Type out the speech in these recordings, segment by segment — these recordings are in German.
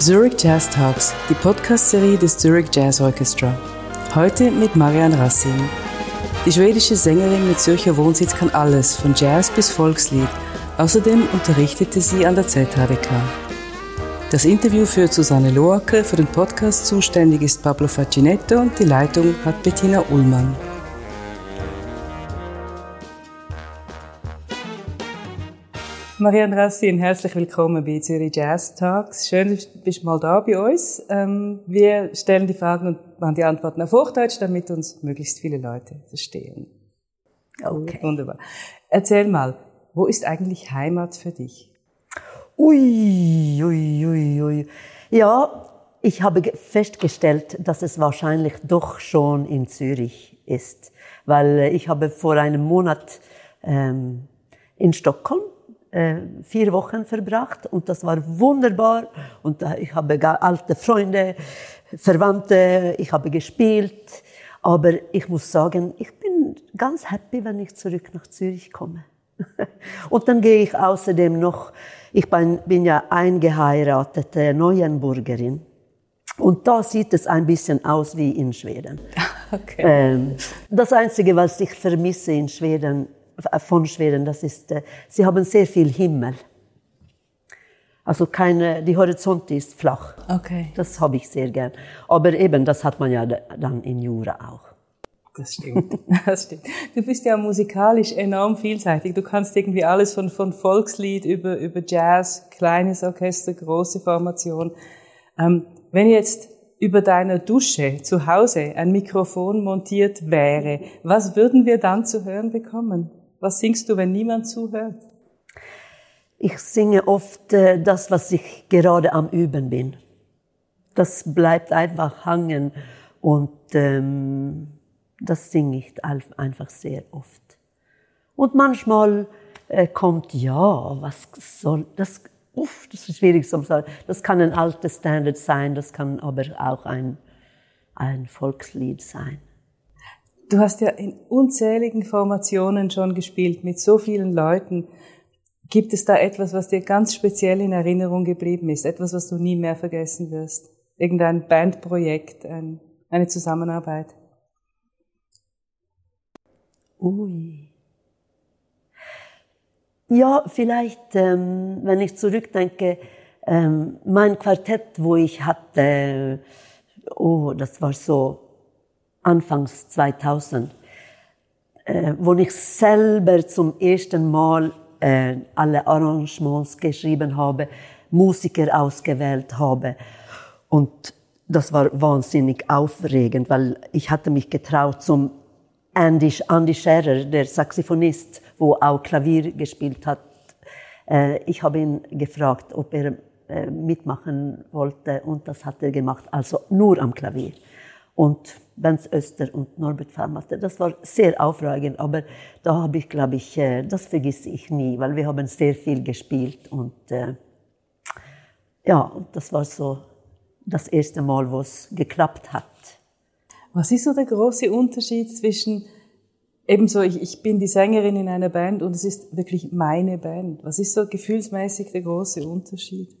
Zurich Jazz Talks, die Podcast-Serie des Zurich Jazz Orchestra. Heute mit Marianne Rassin. Die schwedische Sängerin mit Zürcher Wohnsitz kann alles, von Jazz bis Volkslied. Außerdem unterrichtete sie an der ZHDK. Das Interview führt Susanne Loacker, für den Podcast zuständig ist Pablo Facinetto und die Leitung hat Bettina Ullmann. Marianne Rassin, herzlich willkommen bei Zürich Jazz Talks. Schön, dass du bist mal da bei uns. Ähm, wir stellen die Fragen und machen die Antworten auf Hochdeutsch, damit uns möglichst viele Leute verstehen. Okay. Wunderbar. Erzähl mal, wo ist eigentlich Heimat für dich? Ui, ui, ui, ui. Ja, ich habe festgestellt, dass es wahrscheinlich doch schon in Zürich ist, weil äh, ich habe vor einem Monat ähm, in Stockholm vier Wochen verbracht und das war wunderbar und ich habe alte Freunde, Verwandte, ich habe gespielt, aber ich muss sagen, ich bin ganz happy, wenn ich zurück nach Zürich komme. und dann gehe ich außerdem noch, ich bin, bin ja eingeheiratete Neuenburgerin. Und da sieht es ein bisschen aus wie in Schweden. Okay. Ähm, das Einzige, was ich vermisse in Schweden, äh, von Schweden, das ist, äh, sie haben sehr viel Himmel. Also keine, die Horizont ist flach. Okay. Das habe ich sehr gern. Aber eben, das hat man ja dann in Jura auch. Das stimmt. Das stimmt. Du bist ja musikalisch enorm vielseitig. Du kannst irgendwie alles von, von Volkslied über, über Jazz, kleines Orchester, große Formation. Ähm, wenn jetzt über deiner Dusche zu Hause ein Mikrofon montiert wäre, was würden wir dann zu hören bekommen? Was singst du, wenn niemand zuhört? Ich singe oft äh, das, was ich gerade am Üben bin. Das bleibt einfach hängen und ähm, das singe ich einfach sehr oft. Und manchmal äh, kommt, ja, was soll das? Uff, das ist schwierig zu sagen. Das kann ein altes Standard sein, das kann aber auch ein, ein Volkslied sein. Du hast ja in unzähligen Formationen schon gespielt, mit so vielen Leuten. Gibt es da etwas, was dir ganz speziell in Erinnerung geblieben ist? Etwas, was du nie mehr vergessen wirst? Irgendein Bandprojekt, ein, eine Zusammenarbeit? Ui. Ja, vielleicht, ähm, wenn ich zurückdenke, ähm, mein Quartett, wo ich hatte, oh, das war so Anfangs 2000, äh, wo ich selber zum ersten Mal äh, alle Arrangements geschrieben habe, Musiker ausgewählt habe. Und das war wahnsinnig aufregend, weil ich hatte mich getraut zum Andy, Andy Scherer, der Saxophonist, wo auch Klavier gespielt hat. Äh, ich habe ihn gefragt, ob er äh, mitmachen wollte und das hat er gemacht, also nur am Klavier und Benz Öster und Norbert Fermatter. Das war sehr aufregend, aber da habe ich, glaube ich, äh, das vergesse ich nie, weil wir haben sehr viel gespielt und äh, ja, das war so das erste Mal, wo es geklappt hat. Was ist so der große Unterschied zwischen ebenso, ich, ich bin die Sängerin in einer Band und es ist wirklich meine Band. Was ist so gefühlsmäßig der große Unterschied?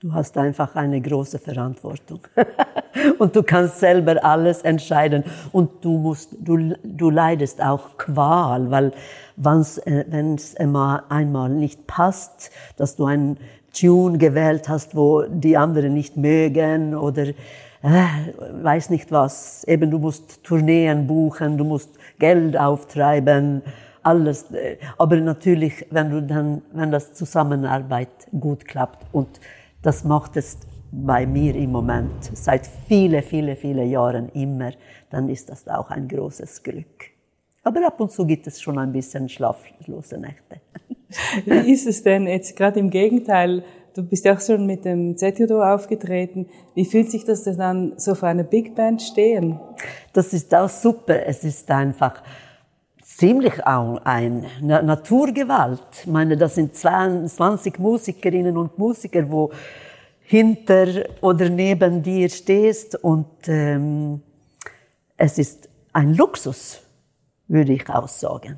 Du hast einfach eine große Verantwortung. und du kannst selber alles entscheiden. Und du musst, du, du leidest auch Qual, weil äh, wenn es einmal, nicht passt, dass du einen Tune gewählt hast, wo die anderen nicht mögen oder äh, weiß nicht was. Eben, du musst Tourneen buchen, du musst Geld auftreiben, alles. Äh, aber natürlich, wenn du dann, wenn das Zusammenarbeit gut klappt und das macht es bei mir im Moment seit viele, viele, viele Jahren immer. Dann ist das auch ein großes Glück. Aber ab und zu gibt es schon ein bisschen schlaflose Nächte. Wie ist es denn jetzt gerade im Gegenteil? Du bist ja auch schon mit dem ZJO aufgetreten. Wie fühlt sich das denn dann so für eine Big Band stehen? Das ist auch super. Es ist einfach ziemlich auch ein Naturgewalt. Ich meine, das sind 20 Musikerinnen und Musiker, wo hinter oder neben dir stehst und ähm, es ist ein Luxus, würde ich auch sagen.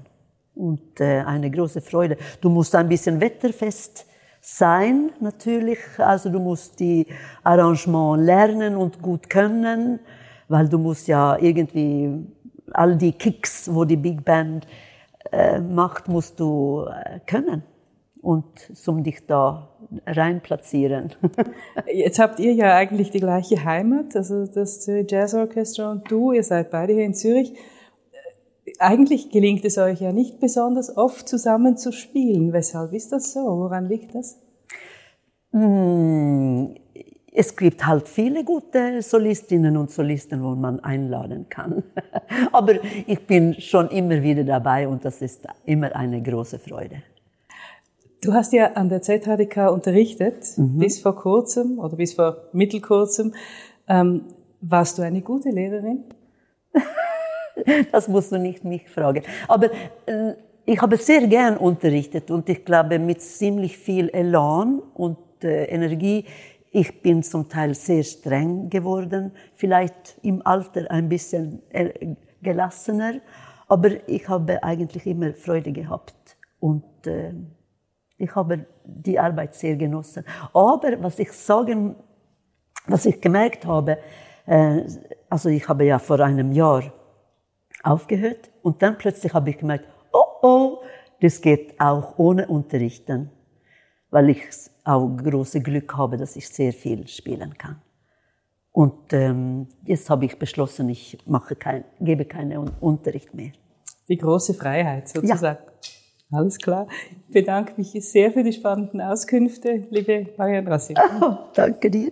Und äh, eine große Freude. Du musst ein bisschen wetterfest sein, natürlich. Also du musst die Arrangement lernen und gut können, weil du musst ja irgendwie all die Kicks, wo die Big Band äh, macht, musst du äh, können und um dich da rein platzieren. Jetzt habt ihr ja eigentlich die gleiche Heimat, also das Zürich Jazz Orchestra und du, ihr seid beide hier in Zürich. Eigentlich gelingt es euch ja nicht besonders oft zusammen zu spielen. Weshalb ist das so? Woran liegt das? Hm, es gibt halt viele gute Solistinnen und Solisten, wo man einladen kann. Aber ich bin schon immer wieder dabei und das ist immer eine große Freude. Du hast ja an der ZHDK unterrichtet, mhm. bis vor kurzem oder bis vor mittelkurzem. Ähm, warst du eine gute Lehrerin? das musst du nicht mich fragen. Aber äh, ich habe sehr gern unterrichtet und ich glaube mit ziemlich viel Elan und äh, Energie ich bin zum Teil sehr streng geworden, vielleicht im Alter ein bisschen äh, gelassener, aber ich habe eigentlich immer Freude gehabt und äh, ich habe die Arbeit sehr genossen. Aber was ich sagen, was ich gemerkt habe, äh, also ich habe ja vor einem Jahr aufgehört und dann plötzlich habe ich gemerkt, oh oh, das geht auch ohne Unterrichten weil ich auch große Glück habe, dass ich sehr viel spielen kann. Und ähm, jetzt habe ich beschlossen, ich mache kein, gebe keinen Unterricht mehr. Die große Freiheit sozusagen. Ja. Alles klar. Ich bedanke mich sehr für die spannenden Auskünfte, liebe Marianne Rassi. Oh, danke dir.